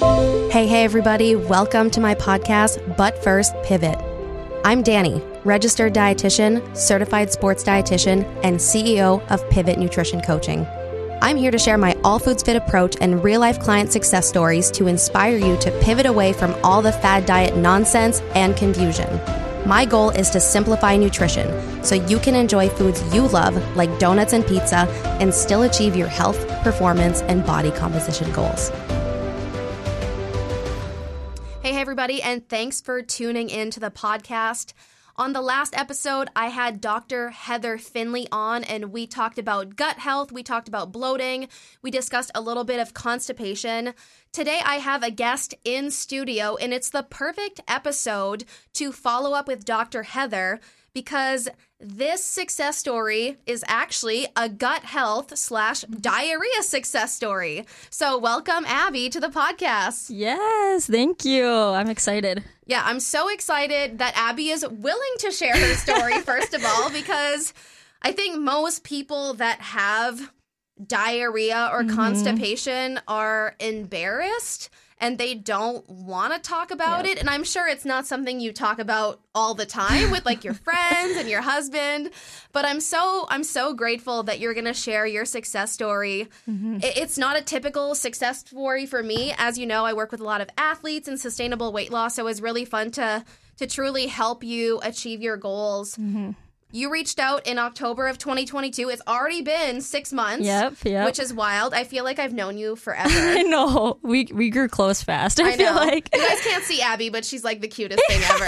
Hey, hey, everybody. Welcome to my podcast, But First Pivot. I'm Dani, registered dietitian, certified sports dietitian, and CEO of Pivot Nutrition Coaching. I'm here to share my all foods fit approach and real life client success stories to inspire you to pivot away from all the fad diet nonsense and confusion. My goal is to simplify nutrition so you can enjoy foods you love, like donuts and pizza, and still achieve your health, performance, and body composition goals. Everybody, and thanks for tuning in to the podcast. On the last episode, I had Dr. Heather Finley on, and we talked about gut health, we talked about bloating, we discussed a little bit of constipation. Today, I have a guest in studio, and it's the perfect episode to follow up with Dr. Heather because this success story is actually a gut health slash diarrhea success story. So, welcome, Abby, to the podcast. Yes, thank you. I'm excited. Yeah, I'm so excited that Abby is willing to share her story, first of all, because I think most people that have diarrhea or Mm-hmm. constipation are embarrassed and they don't want to talk about it. And I'm sure it's not something you talk about all the time with like your friends and your husband. But I'm so I'm so grateful that you're gonna share your success story. Mm-hmm. It- It's not a typical success story for me. As you know, I work with a lot of athletes and sustainable weight loss. So it was really fun to to truly help you achieve your goals. Mm-hmm. You reached out in October of 2022. It's already been six months. Yep, yep. Which is wild. I feel like I've known you forever. I know we we grew close fast. I, I feel know. like you guys can't see Abby, but she's like the cutest thing ever.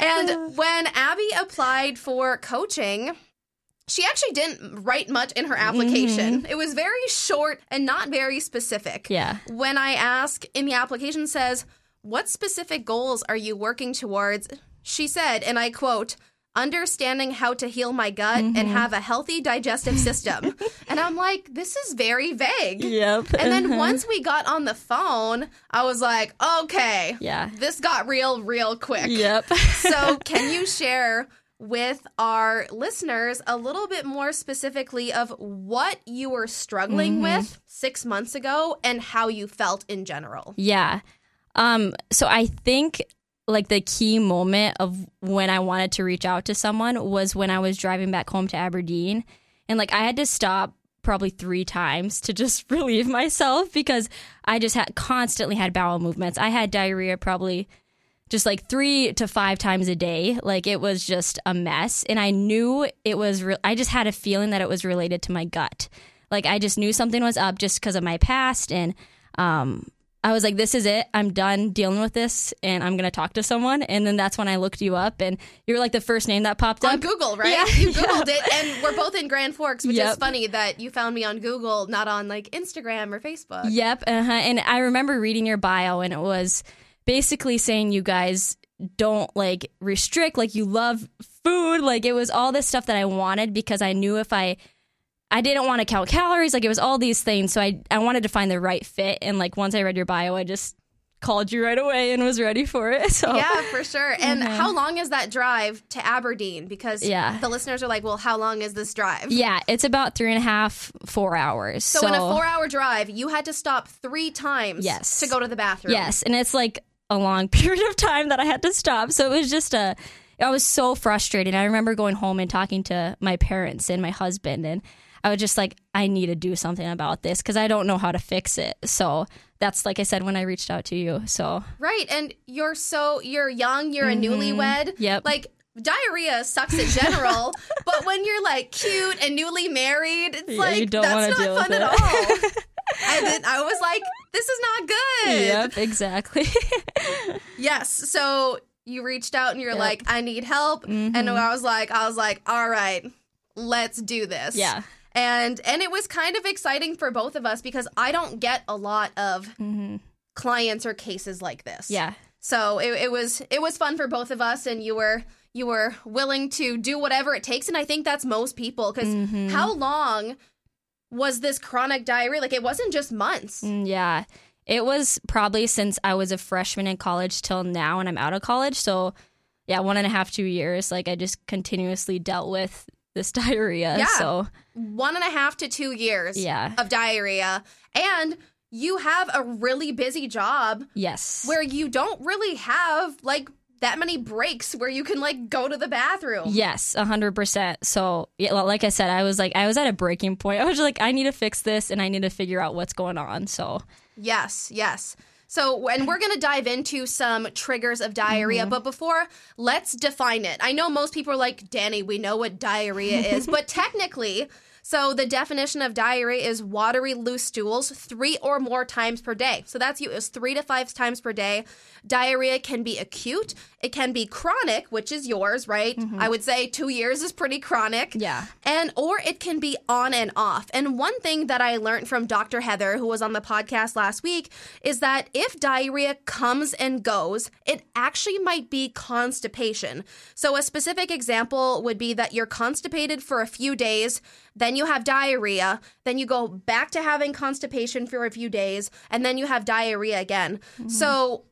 and when Abby applied for coaching, she actually didn't write much in her application. It was very short and not very specific. Mm-hmm. Yeah. When I ask in the application says, "What specific goals are you working towards?" She said, and I quote, understanding how to heal my gut Mm-hmm. and have a healthy digestive system. and I'm like, this is very vague. Yep. And then uh-huh. once we got on the phone, I was like, okay, Yeah. this got real, real quick. Yep. so, can you share with our listeners a little bit more specifically of what you were struggling Mm-hmm. with six months ago and how you felt in general? yeah. Um. So I think like the key moment of when I wanted to reach out to someone was when I was driving back home to Aberdeen, and like I had to stop probably three times to just relieve myself because I just had constantly had bowel movements. I had diarrhea probably just like three to five times a day. Like it was just a mess. And I knew it was, re- I just had a feeling that it was related to my gut. Like I just knew something was up just because of my past. And um, I was like, this is it. I'm done dealing with this and I'm going to talk to someone. And then that's when I looked you up and you were like the first name that popped up. On. Google, right? Yeah, you Googled it, and we're both in Grand Forks, which is funny that you found me on Google, not on like Instagram or Facebook. Yep. Uh-huh. And I remember reading your bio, and it was basically saying you guys don't like restrict, like you love food. Like it was all this stuff that I wanted because I knew if I. I didn't want to count calories. Like it was all these things. So I, I wanted to find the right fit. And like once I read your bio, I just called you right away and was ready for it. So Yeah, for sure. And how long is that drive to Aberdeen? Because Mm-hmm. Yeah. the listeners are like, well, how long is this drive? yeah, it's about three and a half, four hours. So, in a four hour drive, you had to stop three times Yes. to go to the bathroom. Yes, and it's like a long period of time that I had to stop. So it was just a I was so frustrated. I remember going home and talking to my parents and my husband and I was just like I need to do something about this cuz I don't know how to fix it. So that's like I said when I reached out to you. So Right. And you're so, you're young, you're a newlywed. Mm-hmm. Yep. Like, diarrhea sucks in general, but when you're like cute and newly married, it's Yeah, like, you don't that's not fun at all. I, did, I was like, this is not good. Yep, exactly. Yes. So you reached out and you're Yep. like, I need help. And Mhm. I was like, I was like, all right, let's do this. yeah. And and it was kind of exciting for both of us because I don't get a lot of Mhm. clients or cases like this. Yeah. So it, it was it was fun for both of us and you were you were willing to do whatever it takes and I think that's most people because Mhm. how long was this chronic diarrhea? Like it wasn't just months. Mm, Yeah. It was probably since I was a freshman in college till now and I'm out of college. So, yeah, one and a half, two years. Like, I just continuously dealt with this diarrhea. Yeah. So, One and a half to two years yeah. of diarrhea. And you have a really busy job Yes. where you don't really have like that many breaks where you can like go to the bathroom. Yes, a hundred percent. So, yeah, well, like I said, I was like, I was at a breaking point. I was like, I need to fix this, and I need to figure out what's going on. So, Yes, yes. So, and we're going to dive into some triggers of diarrhea, mm-hmm. but before, let's define it. I know most people are like, Dani, we know what diarrhea is, but technically, so the definition of diarrhea is watery loose stools three or more times per day. So that's you is three to five times per day. Diarrhea can be acute, it can be chronic, which is yours, right? Mm-hmm. I would say two years is pretty chronic. Yeah. And or it can be on and off. And one thing that I learned from Dr. Heather, who was on the podcast last week, is that if diarrhea comes and goes, it actually might be constipation. So a specific example would be that you're constipated for a few days, then you have diarrhea, then you go back to having constipation for a few days, and then you have diarrhea again. Mm-hmm. So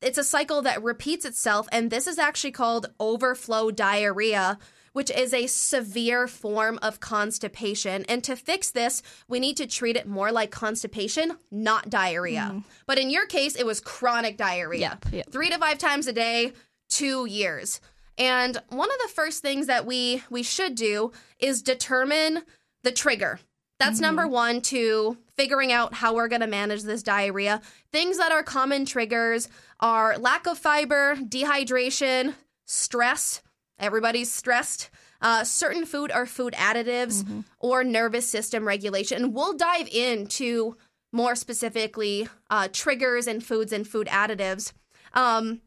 it's a cycle that repeats itself, and this is actually called overflow diarrhea, which is a severe form of constipation. And to fix this, we need to treat it more like constipation, not diarrhea. Mm-hmm. But in your case, it was chronic diarrhea. Yep, yep. Three to five times a day, two years. And one of the first things that we we should do is determine the trigger. That's mm-hmm. number one to figuring out how we're going to manage this diarrhea. Things that are common triggers are lack of fiber, dehydration, stress. Everybody's stressed. Uh, certain food or food additives or nervous system regulation. And we'll dive into more specifically uh, triggers and foods and food additives. Um,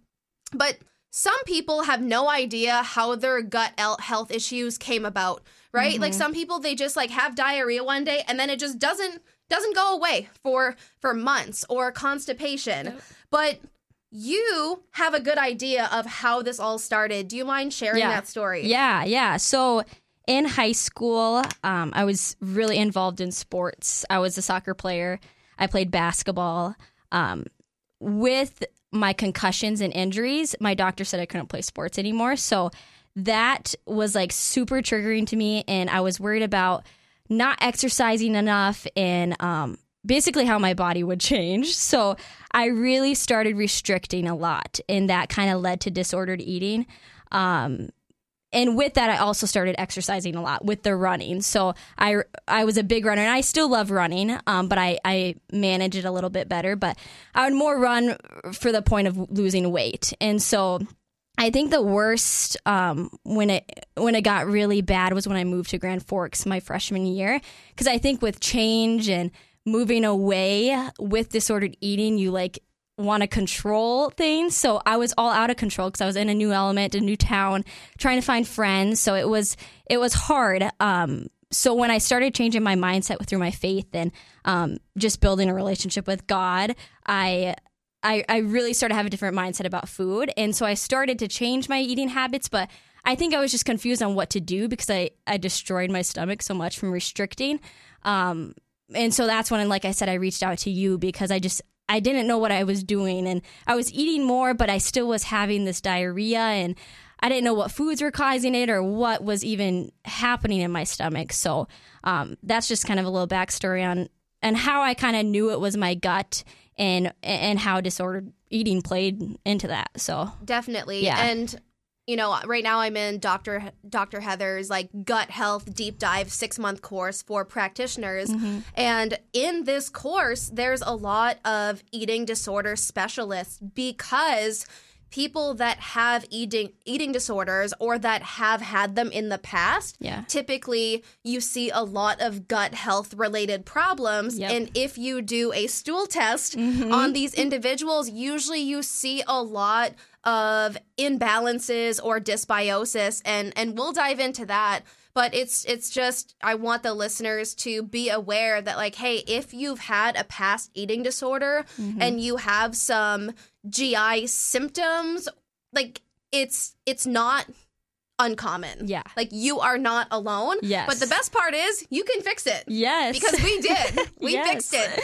but some people have no idea how their gut health issues came about, right? Like some people they just like have diarrhea one day and then it just doesn't doesn't go away for for months or constipation. But you have a good idea of how this all started. Do you mind sharing Yeah. that story? yeah, yeah. So, in high school, um, I was really involved in sports. I was a soccer player. I played basketball. Um, with my concussions and injuries, my doctor said I couldn't play sports anymore. So that was like super triggering to me, and I was worried about not exercising enough and um, basically how my body would change. So I really started restricting a lot, and that kind of led to disordered eating. Um, and with that, I also started exercising a lot with the running. So I I was a big runner, and I still love running, um, but I I manage it a little bit better. But I would more run for the point of losing weight, and so I think the worst um, when it when it got really bad was when I moved to Grand Forks my freshman year because I think with change and moving away with disordered eating, you like want to control things. So I was all out of control because I was in a new element, a new town, trying to find friends. So it was it was hard. Um, so when I started changing my mindset through my faith and um, just building a relationship with God, I I, I really started to have a different mindset about food. And so I started to change my eating habits, but I think I was just confused on what to do because I, I destroyed my stomach so much from restricting. Um, and so that's when, like I said, I reached out to you because I just, I didn't know what I was doing. And I was eating more, but I still was having this diarrhea and I didn't know what foods were causing it or what was even happening in my stomach. So um, that's just kind of a little backstory on and how I kind of knew it was my gut and and how disordered eating played into that. So Definitely. Yeah. And you know, right now I'm in Dr. Dr. Heather's like gut health deep dive 6-month course for practitioners. Mm-hmm. And in this course, there's a lot of eating disorder specialists because people that have eating eating disorders or that have had them in the past Yeah. typically you see a lot of gut health related problems Yep. and if you do a stool test mm-hmm. on these individuals usually you see a lot of imbalances or dysbiosis and and we'll dive into that but it's it's just I want the listeners to be aware that like hey if you've had a past eating disorder and you have some GI symptoms like it's it's not uncommon Yeah. like you are not alone Yes. but the best part is you can fix it yes, because we did. We Yes. fixed it.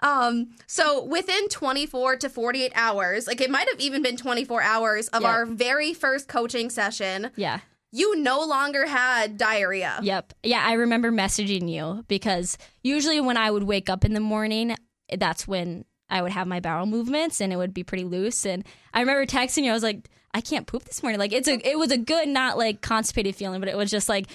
Um, so within 24 to 48 hours, like it might have even been 24 hours of Yep. our very first coaching session, yeah. You no longer had diarrhea. Yep. Yeah, I remember messaging you because usually when I would wake up in the morning, that's when I would have my bowel movements and it would be pretty loose. And I remember texting you, I was like, I can't poop this morning. Like it's a it was a good, not like constipated feeling, but it was just like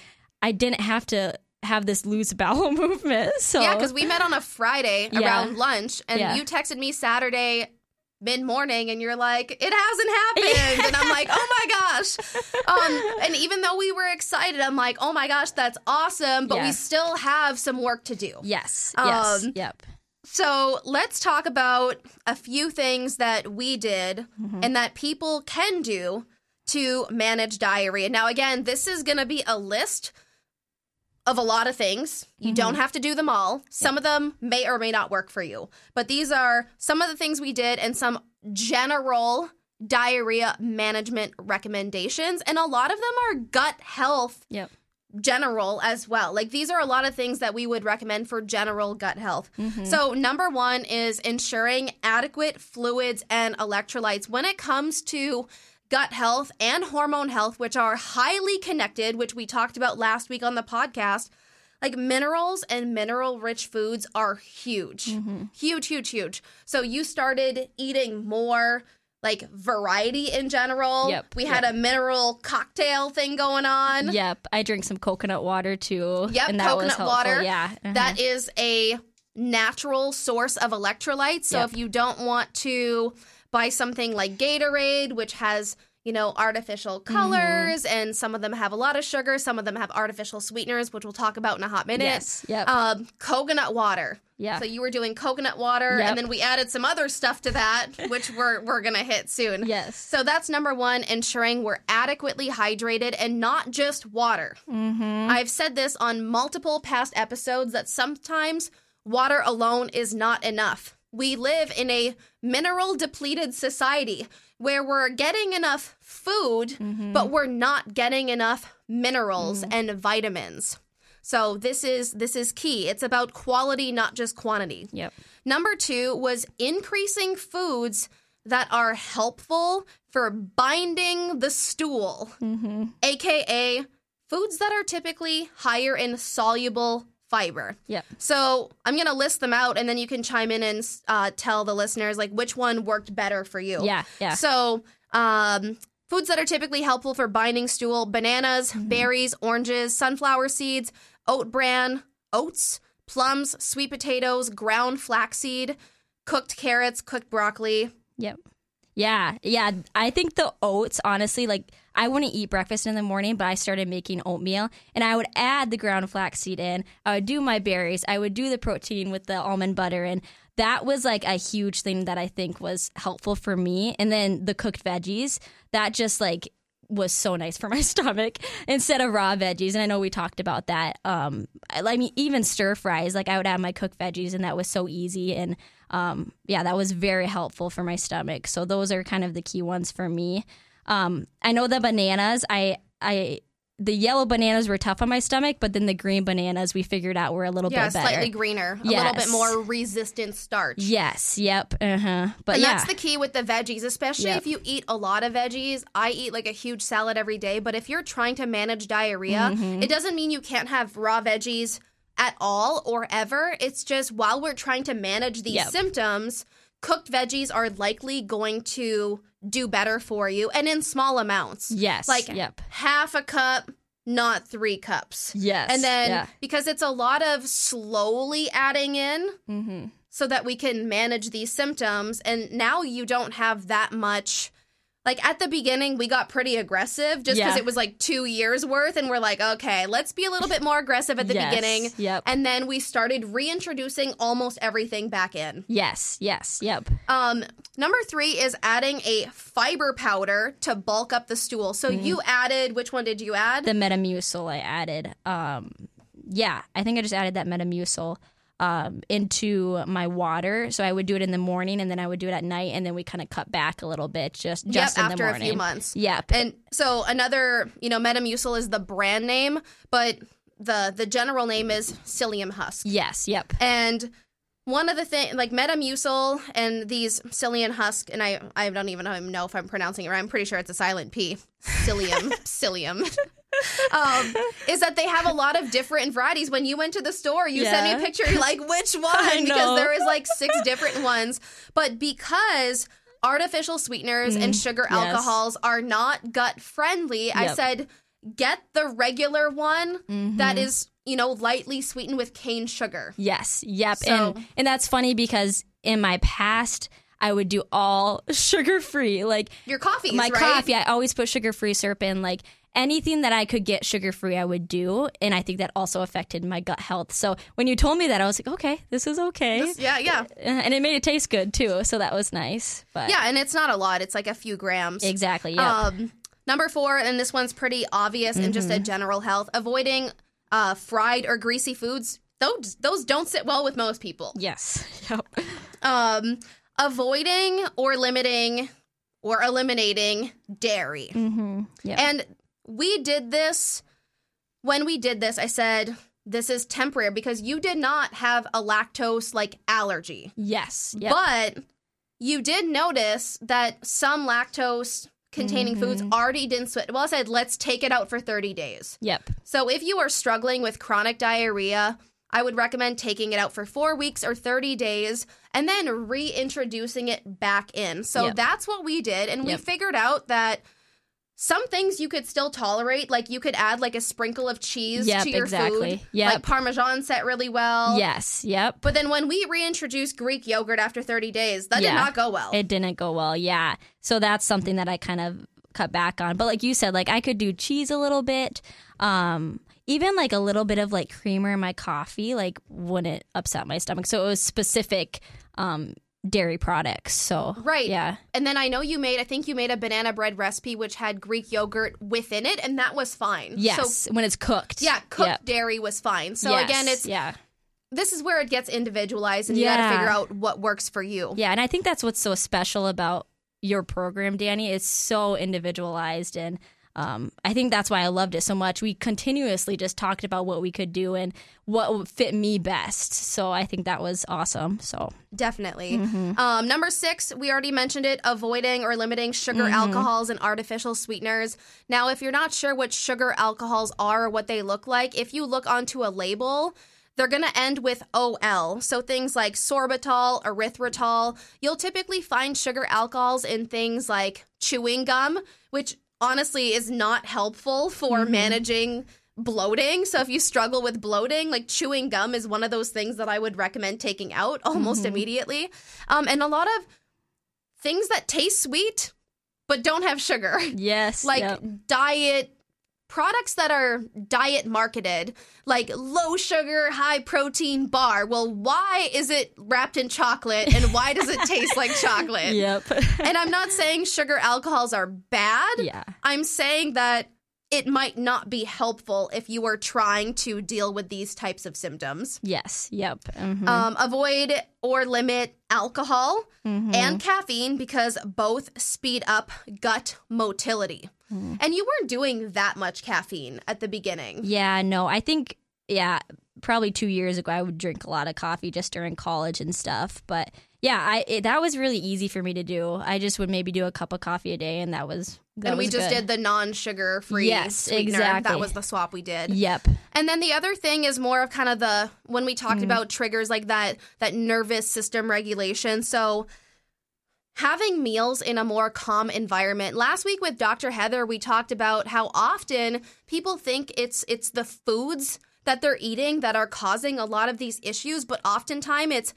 I didn't have to have this loose bowel movement. So Yeah, because we met on a Friday Yeah. around lunch, and Yeah. you texted me Saturday mid morning, and you're like, "It hasn't happened," and I'm like, "Oh my gosh!" Um, and even though we were excited, I'm like, "Oh my gosh, that's awesome!" But Yeah. we still have some work to do. yes, yes, Um, yep. So let's talk about a few things that we did and that people can do to manage diarrhea. Now, again, this is going to be a list of a lot of things. You don't have to do them all. Some of them may or may not work for you. But these are some of the things we did and some general diarrhea management recommendations. And a lot of them are gut health Yep. general as well. Like these are a lot of things that we would recommend for general gut health. Mm-hmm. So, number one is ensuring adequate fluids and electrolytes when it comes to gut health and hormone health, which are highly connected, which we talked about last week on the podcast. Like minerals and mineral rich foods are huge. Mm-hmm. Huge, huge, huge. So, you started eating more like variety in general. Yep, We had a mineral cocktail thing going on. Yep. I drink some coconut water too. Yep, and that coconut water. Yeah. uh-huh. That is a natural source of electrolytes. So Yep. if you don't want to buy something like Gatorade, which has you know artificial Mm-hmm. colors, and some of them have a lot of sugar, some of them have artificial sweeteners, which we'll talk about in a hot minute. Yes. Yep. Um, coconut water. yeah. So you were doing coconut water, Yep. and then we added some other stuff to that, which we're we're gonna hit soon. yes. So that's number one, ensuring we're adequately hydrated and not just water. mm-hmm. I've said this on multiple past episodes that sometimes water alone is not enough. We live in a mineral depleted society where we're getting enough food, Mm-hmm. but we're not getting enough minerals and vitamins. So this is this is key. It's about quality, not just quantity. Yep. Number two was increasing foods that are helpful for binding the stool, Mm-hmm. aka foods that are typically higher in soluble fiber. Yeah. So I'm gonna list them out, and then you can chime in and uh, tell the listeners like which one worked better for you. Yeah. Yeah. So, um, foods that are typically helpful for binding stool bananas, Mm-hmm. berries, oranges, sunflower seeds, oat bran, oats, plums, sweet potatoes, ground flaxseed, cooked carrots, cooked broccoli. Yep. Yeah, yeah. I think the oats, honestly, like I wouldn't eat breakfast in the morning, but I started making oatmeal and I would add the ground flaxseed in. I would do my berries. I would do the protein with the almond butter. And that was like a huge thing that I think was helpful for me. And then the cooked veggies, that just like was so nice for my stomach instead of raw veggies. And I know we talked about that. Um, I I mean, even stir fries, like I would add my cooked veggies, and that was so easy. And um, yeah, that was very helpful for my stomach. So those are kind of the key ones for me. Um, I know the bananas. I I the yellow bananas were tough on my stomach, but then the green bananas we figured out were a little Yeah, bit better. slightly greener, a little bit more resistant starch. Yes. Yep. Uh huh. But and yeah. that's the key with the veggies, especially Yep. if you eat a lot of veggies. I eat like a huge salad every day, but if you're trying to manage diarrhea, Mm-hmm. it doesn't mean you can't have raw veggies at all or ever. It's just while we're trying to manage these Yep. symptoms, cooked veggies are likely going to do better for you and in small amounts. yes. Like yep. half a cup, not three cups. Yes. And then yeah. because it's a lot of slowly adding in, Mm-hmm. so that we can manage these symptoms. And now you don't have that much. Like at the beginning, we got pretty aggressive just because Yeah. it was like two years worth. And we're like, okay, let's be a little bit more aggressive at the Yes. beginning. Yep. And then we started reintroducing almost everything back in. Yes. Yes. Yep. Um, number three is adding a fiber powder to bulk up the stool. So you added, which one did you add? the Metamucil I added. Um, yeah, I think I just added that Metamucil um, into my water. So I would do it in the morning, and then I would do it at night, and then we kind of cut back a little bit, just just yep, after a few months. Yep. And so another, you know, Metamucil is the brand name, but the the general name is psyllium husk. yes. Yep. And one of the things like metamucil and these psyllium husk and i i don't even know if i'm pronouncing it right i'm pretty sure it's a silent p psyllium psyllium um, is that they have a lot of different varieties when you went to the store you sent me a picture you're like which one because there is like six different ones but because artificial sweeteners and sugar Mm, yes. alcohols are not gut friendly i said get the regular one that Mhm. is you know lightly sweetened with cane sugar Yes. Yep. So- and and that's funny because in my past I would do all sugar free. Like your coffee my right coffee, I always put sugar free syrup in. Like anything that I could get sugar free, I would do. And I think that also affected my gut health. So when you told me that, I was like, okay, this is okay. This- yeah yeah and it made it taste good too. So that was nice. But Yeah, and it's not a lot. It's like a few grams. exactly. Yeah. Um, number four, and this one's pretty obvious and just a Mm-hmm. general health, avoiding uh, fried or greasy foods. Those those don't sit well with most people. yes. Yep. Um, avoiding or limiting or eliminating dairy. Mm-hmm. Yeah. And we did this when we did this. I said this is temporary because you did not have a lactose like allergy. yes. Yep. But you did notice that some lactose containing foods Mm-hmm. already didn't switch. Well, I said, let's take it out for 30 days. yep. So if you are struggling with chronic diarrhea, I would recommend taking it out for four weeks or 30 days and then reintroducing it back in. So Yep. that's what we did. And we figured out that some things you could still tolerate. Like you could add like a sprinkle of cheese Yep, to your exactly. food. Yep. Like Parmesan set really well. Yes. Yep. But then when we reintroduced Greek yogurt after 30 days, that did not go well. It didn't go well. Yeah. So that's something that I kind of cut back on. But like you said, like I could do cheese a little bit. Um, even like a little bit of like creamer in my coffee, like wouldn't upset my stomach. So it was specific um dairy products. So Right. Yeah. And then I know you made, I think you made a banana bread recipe which had Greek yogurt within it, and that was fine. Yes. So, when it's cooked. yeah, cooked Yep. dairy was fine. So Yes, again, it's yeah. this is where it gets individualized, and you got to figure out what works for you. Yeah, and I think that's what's so special about your program, Dani. It's so individualized, and um, I think that's why I loved it so much. We continuously just talked about what we could do and what would fit me best. So I think that was awesome. So Definitely. Mm-hmm. Um, number six, we already mentioned it avoiding or limiting sugar, Mm-hmm. alcohols, and artificial sweeteners. Now, if you're not sure what sugar alcohols are or what they look like, if you look onto a label, they're going to end with OL. So things like sorbitol, erythritol. You'll typically find sugar alcohols in things like chewing gum, which honestly is not helpful for Mm-hmm. managing bloating. So if you struggle with bloating, like chewing gum is one of those things that I would recommend taking out almost Mm-hmm. immediately. Um, and a lot of things that taste sweet but don't have sugar, yes, like yep. diet products that are diet marketed, like low sugar, high protein bar. Well, why is it wrapped in chocolate and why does it taste like chocolate? yep, And I'm not saying sugar alcohols are bad. yeah, I'm saying that it might not be helpful if you are trying to deal with these types of symptoms. yes, yep. Mhm. Um, avoid or limit alcohol Mhm. and caffeine because both speed up gut motility. Mm-hmm. And you weren't doing that much caffeine at the beginning. Yeah, no, I think yeah, probably two years ago I would drink a lot of coffee just during college and stuff. But yeah, I it, that was really easy for me to do. I just would maybe do a cup of coffee a day, and that was that and we was just good. did the non-sugar free Yes, sweetener. exactly. That was the swap we did. Yep. And then the other thing is more of kind of the when we talked mm. about triggers like that that nervous system regulation. So having meals in a more calm environment. Last week with Dr. Heather, we talked about how often people think it's it's the foods that they're eating that are causing a lot of these issues, but oftentimes it's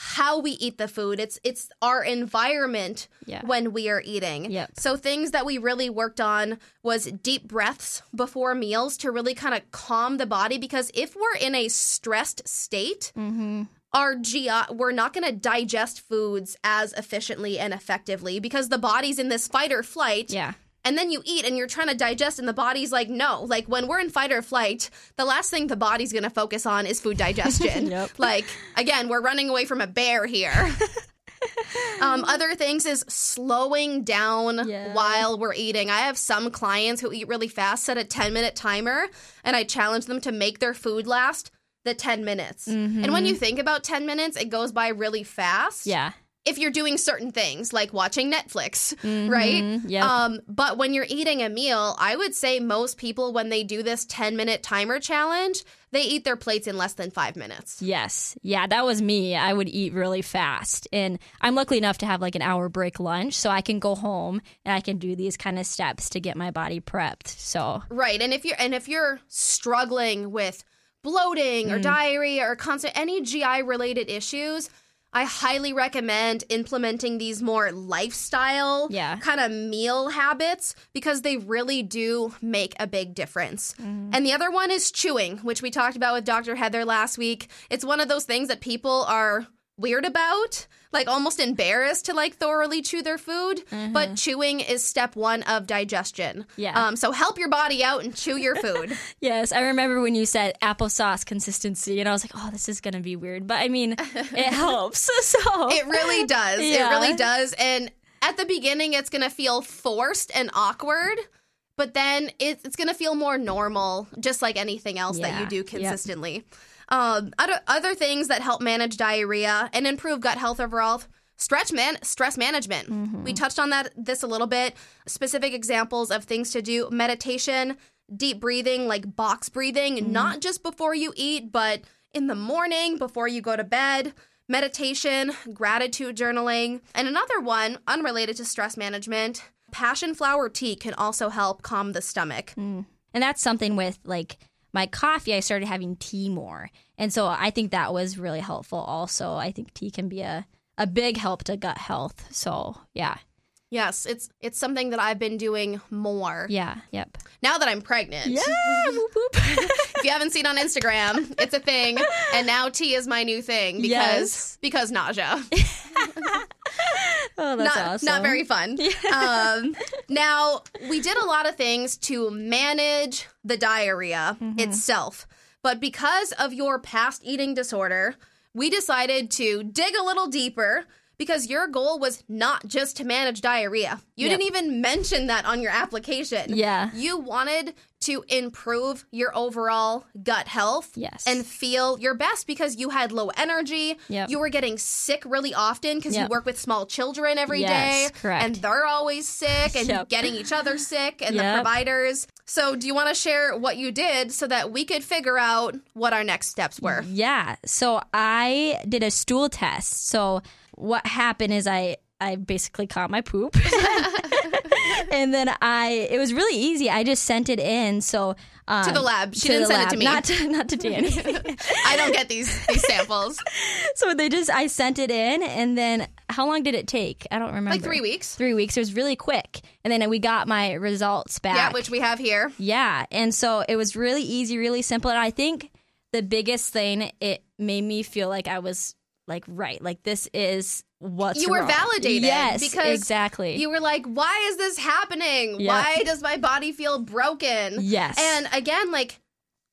how we eat the food. It's it's our environment Yeah. when we are eating. Yep. So things that we really worked on was deep breaths before meals to really kind of calm the body because if we're in a stressed state, Mm-hmm. our GI we're not going to digest foods as efficiently and effectively because the body's in this fight or flight Yeah. And then you eat and you're trying to digest and the body's like no like when we're in fight or flight the last thing the body's going to focus on is food digestion Yep. like again we're running away from a bear here um, other things is slowing down Yeah. while we're eating. I have some clients who eat really fast, set a 10 minute timer, and I challenge them to make their food last the 10 minutes. And when you think about 10 minutes, it goes by really fast. Mm-hmm. Yeah. If you're doing certain things like watching Netflix, right? Mhm. Yep. Um, but when you're eating a meal, I would say most people, when they do this 10 minute timer challenge, they eat their plates in less than five minutes. Yes. Yeah, that was me. I would eat really fast. And I'm lucky enough to have like an hour break lunch so I can go home and I can do these kind of steps to get my body prepped. So, Right. And if you're and if you're struggling with bloating Mm. or diarrhea or constant any GI related issues, I highly recommend implementing these more lifestyle Yeah. kind of meal habits because they really do make a big difference. Mm-hmm. And the other one is chewing, which we talked about with Dr. Heather last week. It's one of those things that people are weird about, like almost embarrassed to like thoroughly chew their food, but chewing is step 1 of digestion. Mm-hmm. Yeah. Um so help your body out and chew your food. yes, I remember when you said applesauce consistency and I was like, oh, this is going to be weird. But I mean, it helps. So, It really does. It really does. And at the beginning, it's going to feel forced and awkward, but then it, it's going to feel more normal, just like anything else that you do Yep. Um, other, other things that help manage diarrhea and improve gut health overall. Stretch man, stress management. Mm-hmm. We touched on that this a little bit. Specific examples of things to do: meditation, deep breathing, like box breathing, Mm-hmm. not just before you eat, but in the morning before you go to bed meditation, gratitude journaling, and another one unrelated to stress management. Passion flower tea can also help calm the stomach. and that's something with like my coffee, I started having tea more. And so I think that was really helpful also. I think tea can be a, a big help to gut health. So, yeah. Yes, it's it's something that I've been doing more Yeah. Yep. now that I'm pregnant. Yeah. whoop, whoop. If you haven't seen on Instagram, it's a thing, and now tea is my new thing because Yes. because nausea. oh, that's not, awesome. not very fun. Um, now, we did a lot of things to manage the diarrhea Mm-hmm. itself, but because of your past eating disorder, we decided to dig a little deeper because your goal was not just to manage diarrhea. You Yep. didn't even mention that on your application. Yeah. You wanted to improve your overall gut health Yes. and feel your best because you had low energy. Yep. You were getting sick really often because you work with small children every day, Yes, correct. And they're always sick and Yep. getting each other sick and the providers. So, do you want to share what you did so that we could figure out what our next steps were? Yeah. So I did a stool test. So what happened is I I basically caught my poop. and then I it was really easy. I just sent it in. So um, To the lab. She didn't send it to me. Not to, not to Dani. I don't get these these samples. so they just I sent it in and then how long did it take? I don't remember. Like three weeks. Three weeks. It was really quick. And then we got my results back. Yeah, which we have here. Yeah, and so it was really easy, really simple. And I think the biggest thing it made me feel like I was like right, like this is what You were wrong. validated Yes, because exactly. You were like, why is this happening? Yep. Why does my body feel broken? yes, And again, like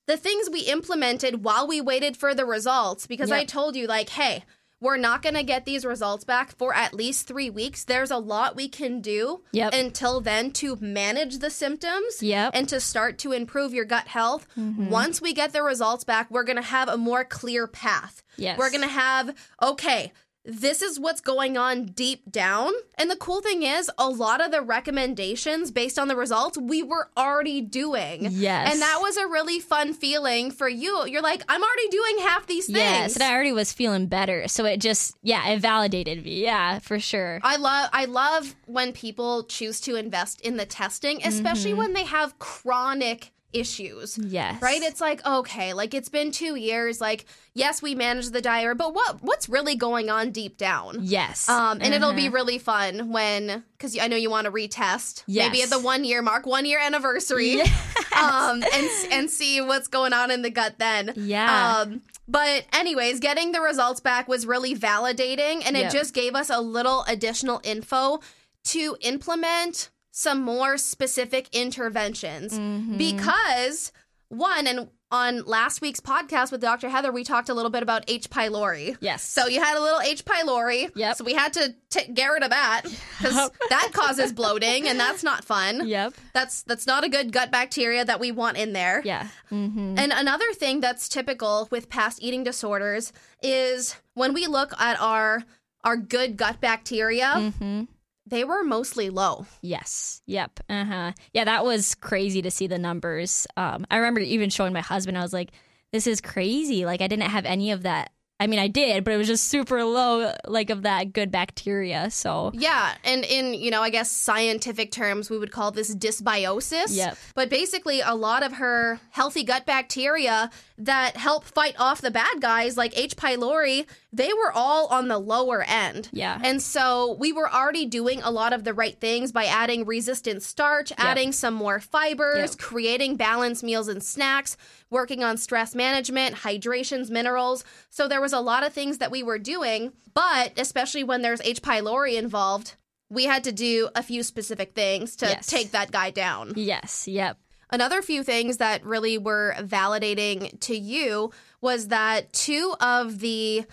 the things we implemented while we waited for the results, because I told you, like, hey, we're not going to get these results back for at least three weeks. There's a lot we can do Yep. until then to manage the symptoms Yep. and to start to improve your gut health. Mm-hmm. Once we get the results back, we're going to have a more clear path. Yes. We're going to have, okay, this is what's going on deep down. And the cool thing is, a lot of the recommendations based on the results we were already doing. Yes. And that was a really fun feeling for you. You're like, I'm already doing half these things. yes, and I already was feeling better. So it just yeah, it validated me. Yeah, for sure. I love I love when people choose to invest in the testing, especially Mm-hmm. when they have chronic issues. Yes, Right? It's like, okay, like it's been 2 years, like yes, we managed the diarrhea, but what what's really going on deep down? yes, Um, and it'll be Mhm. really fun when, because I know you want to retest, maybe at the one year mark, one year anniversary, Yes. um, and and see what's going on in the gut then. Yeah. Um, but anyways, getting the results back was really validating, and Yep. it just gave us a little additional info to implement some more specific interventions Mhm. because one and on last week's podcast with Dr. Heather, we talked a little bit about H. pylori. Yes. So you had a little H. pylori. Yep. So we had to t- get rid of that because that causes bloating, and that's not fun. Yep. That's that's not a good gut bacteria that we want in there. Yeah. Mm-hmm. And another thing that's typical with past eating disorders is when we look at our our good gut bacteria, Mm-hmm. They were mostly low. Yes. Yep. Uh huh. Yeah, that was crazy to see the numbers. Um, I remember even showing my husband. I was like, "This is crazy! Like, I didn't have any of that. I mean, I did, but it was just super low, like of that good bacteria. So, Yeah, and in you know, I guess scientific terms, we would call this dysbiosis. Yep. But basically, a lot of her healthy gut bacteria that help fight off the bad guys, like H. pylori, they were all on the lower end. Yeah. And so we were already doing a lot of the right things by adding resistant starch, adding some more fibers, Yep. creating balanced meals and snacks, working on stress management, hydrations, minerals. So there was a lot of things that we were doing, but especially when there's H. pylori involved, we had to do a few specific things to Yes. take that guy down. yes. Yep. Another few things that really were validating to you was that two of the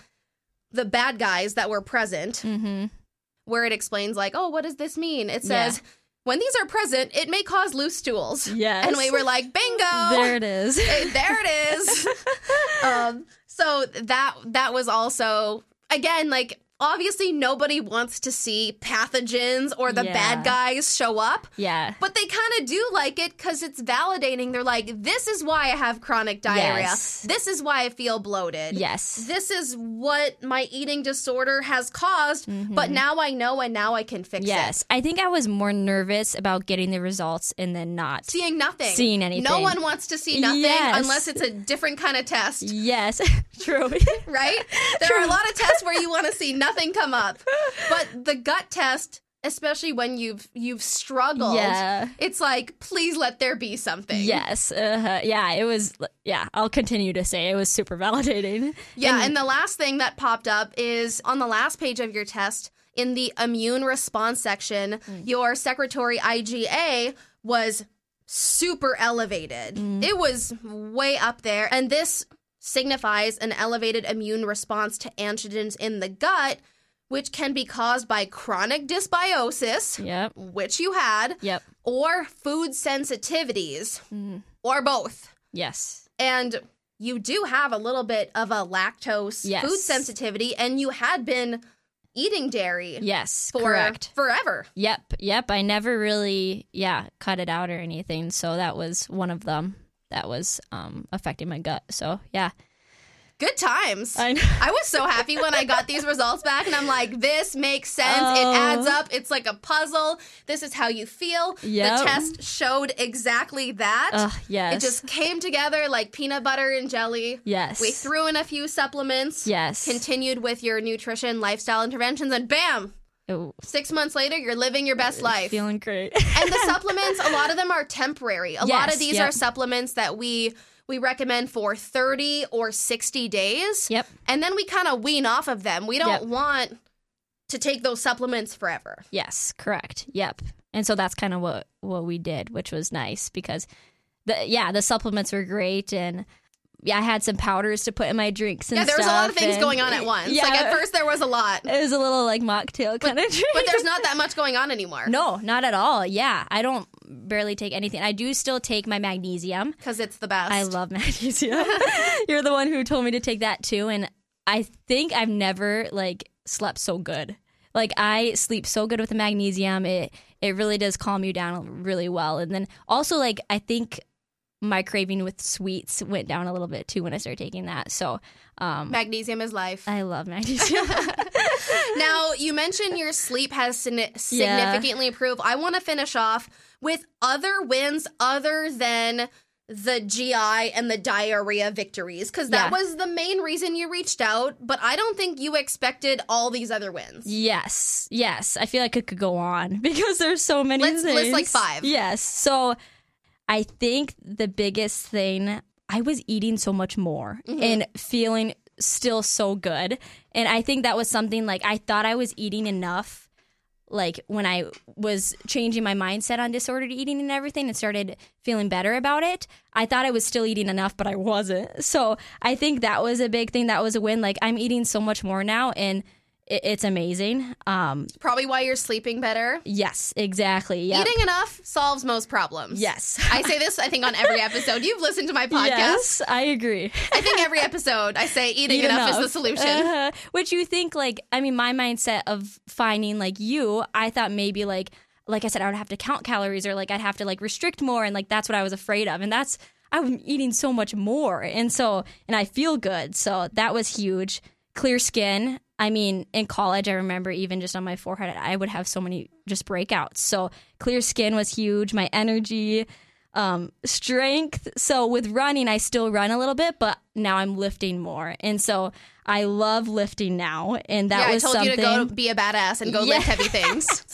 the bad guys that were present, Mm-hmm. where it explains like, oh, what does this mean? It Yeah. says when these are present, it may cause loose stools. Yes. And we were like, bingo. There it is. Eh, there it is. um, so that that was also again like obviously nobody wants to see pathogens or the Yeah. bad guys show up. yeah. But they kind of do like it because it's validating. They're like, this is why I have chronic diarrhea. Yes. This is why I feel bloated. Yes. This is what my eating disorder has caused, but now I know and now I can fix Mm-hmm. Yes. I think I was more nervous about getting the results and then not. Seeing nothing. Seeing anything. No one wants to see nothing Yes. unless it's a different kind of test. Yes. True. right? There are a lot of tests where you want to see nothing come up. But the gut test, especially when you've you've struggled, Yeah. it's like please let there be something. yes. Uh, yeah. It was. Yeah. I'll continue to say it was super validating. Yeah, and the last thing that popped up is on the last page of your test in the immune response section, your secretory IgA was super elevated. It was way up there. And this signifies an elevated immune response to antigens in the gut, which can be caused by chronic dysbiosis, Yep. which you had, Yep. or food sensitivities, mm-hmm. or both Yes. and you do have a little bit of a lactose Yes. food sensitivity and you had been eating dairy Yes. for correct. forever Yep. Yep. I never really, yeah, cut it out or anything. So that was one of them that was um, affecting my gut. So yeah. good times I. I was so happy when I got these results back, and I'm like, this makes sense. Oh. It adds up. It's like a puzzle. This is how you feel. Yep. The test showed exactly that. Ugh, yes. It just came together like peanut butter and jelly. yes. We threw in a few supplements. Yes. Continued with your nutrition, lifestyle interventions, and bam! Oh, Six months later, you're living your best life. feeling great. and the supplements a lot of them are temporary a lot of these yep. are supplements that we we recommend for 30 or 60 days yep. and then we kind of wean off of them we don't Yep. want to take those supplements forever Yes, correct. Yep. And so that's kind of what what we did, which was nice because the yeah, the supplements were great and I had some powders to put in my drinks and yeah there was a lot of things and- going on at once Yeah, like at first there was a lot it was a little like mocktail kind of drink. but there's not that much going on anymore no, not at all. Yeah, I don't barely take anything. I do still take my magnesium. because it's the best I love magnesium. You're the one who told me to take that too, and I think I've never like slept so good. Like I sleep so good with the magnesium. It it really does calm you down really well. And then also like I think my craving with sweets went down a little bit too when I started taking that. So um magnesium is life I love magnesium. now you mentioned your sleep has signi- significantly improved i want to finish off with other wins other than the gi and the diarrhea victories because that Yeah. was the main reason you reached out but i don't think you expected all these other wins Yes, yes. I feel like it could go on because there's so many Let's things. list, like, five. Yes. So I think the biggest thing I was eating so much more Mm-hmm. and feeling still so good. And I think that was something like I thought I was eating enough like when I was changing my mindset on disordered eating and everything and started feeling better about it, I thought I was still eating enough, but I wasn't. So I think that was a big thing. That was a win. Like I'm eating so much more now and it, it's amazing. Um, Probably why you're sleeping better. yes, exactly. Yep. Eating enough solves most problems. Yes. I say this, I think, on every episode. You've listened to my podcast. Yes, I agree. I think every episode I say eating Eat enough, is the solution. Uh-huh. Which you think like I mean my mindset of finding like you, I thought maybe like like I said I would have to count calories or like I'd have to like restrict more and like that's what I was afraid of and that's I'm eating so much more and so and I feel good. So that was huge. Clear skin. I mean, in college, I remember even just on my forehead, I would have so many just breakouts. So clear skin was huge. My energy, um, strength. So with running, I still run a little bit, but now I'm lifting more, and so I love lifting now. And that yeah, was I told something. you to go be a badass and go lift heavy things.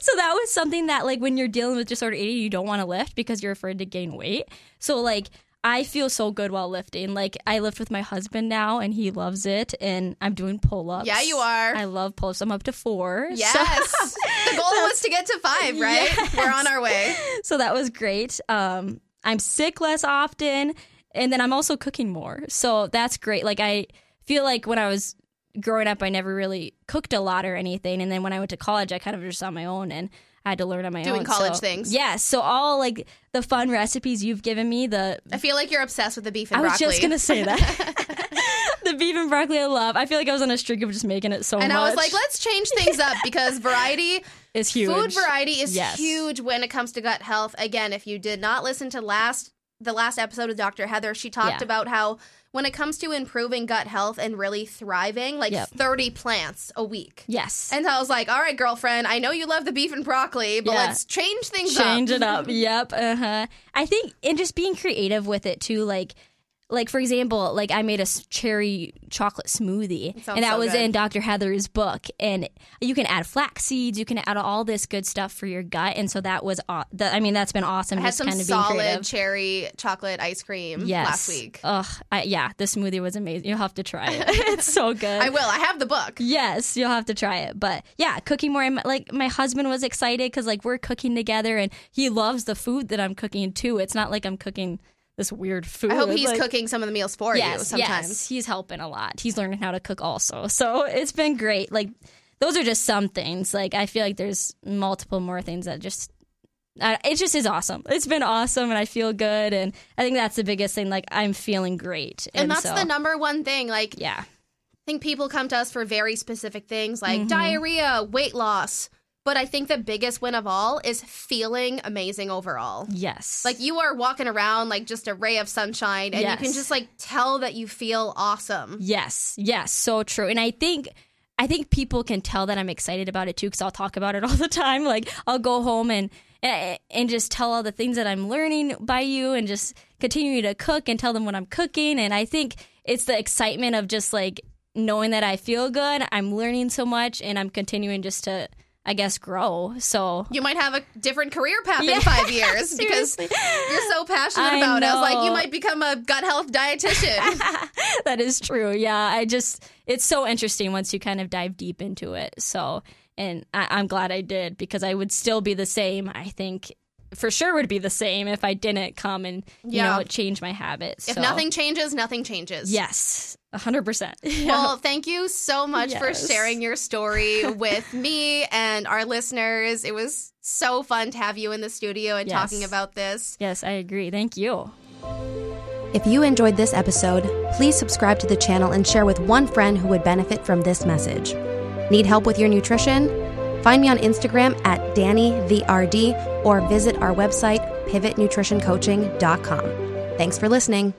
so that was something that like when you're dealing with disordered eating, you don't want to lift because you're afraid to gain weight. So like. I feel so good while lifting. Like I lift with my husband now, and he loves it. And I'm doing pull ups. Yeah, you are. I love pull ups. I'm up to four. so- Yes. the goal was to get to five, right? Yes. We're on our way. so that was great. Um, I'm sick less often, and then I'm also cooking more. So that's great. Like I feel like when I was growing up, I never really cooked a lot or anything, and then when I went to college, I kind of just on my own and I had to learn on my Doing own. Doing college So- things. Yes. So all like the fun recipes you've given me, the I feel like you're obsessed with the beef and I was broccoli. just gonna say that. the beef and broccoli I love. I feel like I was on a streak of just making it so and much. And I was like, let's change things up because variety, is huge. food variety is Yes. huge when it comes to gut health. Again, if you did not listen to last the last episode with Dr. Heather, she talked Yeah. about how when it comes to improving gut health and really thriving, like Yep. 30 plants a week. Yes. And I was like, all right, girlfriend, I know you love the beef and broccoli, but Yeah. let's change things change up. Change it up. Yep. Uh huh. I think and just being creative with it too, like. Like for example, like I made a cherry chocolate smoothie, and that so was good. in Dr. Heather's book. And you can add flax seeds, you can add all this good stuff for your gut, and so that was, aw- that, I mean, that's been awesome. I had some kind of solid cherry chocolate ice cream Yes. last week. Ugh, I, yeah, the smoothie was amazing. You'll have to try it. it's so good. I will. I have the book. Yes, you'll have to try it. But yeah, cooking more. I'm- Like my husband was excited because like we're cooking together, and he loves the food that I'm cooking too. It's not like I'm cooking this weird food. I hope he's Like- cooking some of the meals for you Yes, sometimes. yes, he's helping a lot. He's learning how to cook also, so it's been great. Like those are just some things. Like I feel like there's multiple more things that just. I it just is awesome. It's been awesome, and I feel good, and I think that's the biggest thing. Like I'm feeling great, And that's so, the number one thing. Like, yeah, I think people come to us for very specific things like Mm-hmm. diarrhea, weight loss. But I think the biggest win of all is feeling amazing overall. yes, Like you are walking around like just a ray of sunshine and you can just like tell that you feel awesome. Yes, yes, so true. And I think I think people can tell that I'm excited about it too because I'll talk about it all the time. Like I'll go home and eh, eh, and just tell all the things that I'm learning by you and just continue to cook and tell them what I'm cooking. And I think it's the excitement of just like knowing that I feel good, I'm learning so much, and I'm continuing just to I guess grow. So You might have a different career path Yeah, in five years because you're so passionate I about it. I was like, you might become a gut health dietitian. that is true. Yeah, I just it's so interesting once you kind of dive deep into it. So, and I, I'm glad I did because I would still be the same. I think for sure would be the same if I didn't come and you Yeah. know change my habits. if So, nothing changes, nothing changes. yes, hundred percent. Well, thank you so much for sharing your story with me and our listeners. It was so fun to have you in the studio and Yes. talking about this. yes, I agree. Thank you. If you enjoyed this episode, please subscribe to the channel and share with one friend who would benefit from this message. Need help with your nutrition? Find me on Instagram at Dani the or visit our website pivotnutritioncoaching.com. Thanks for listening.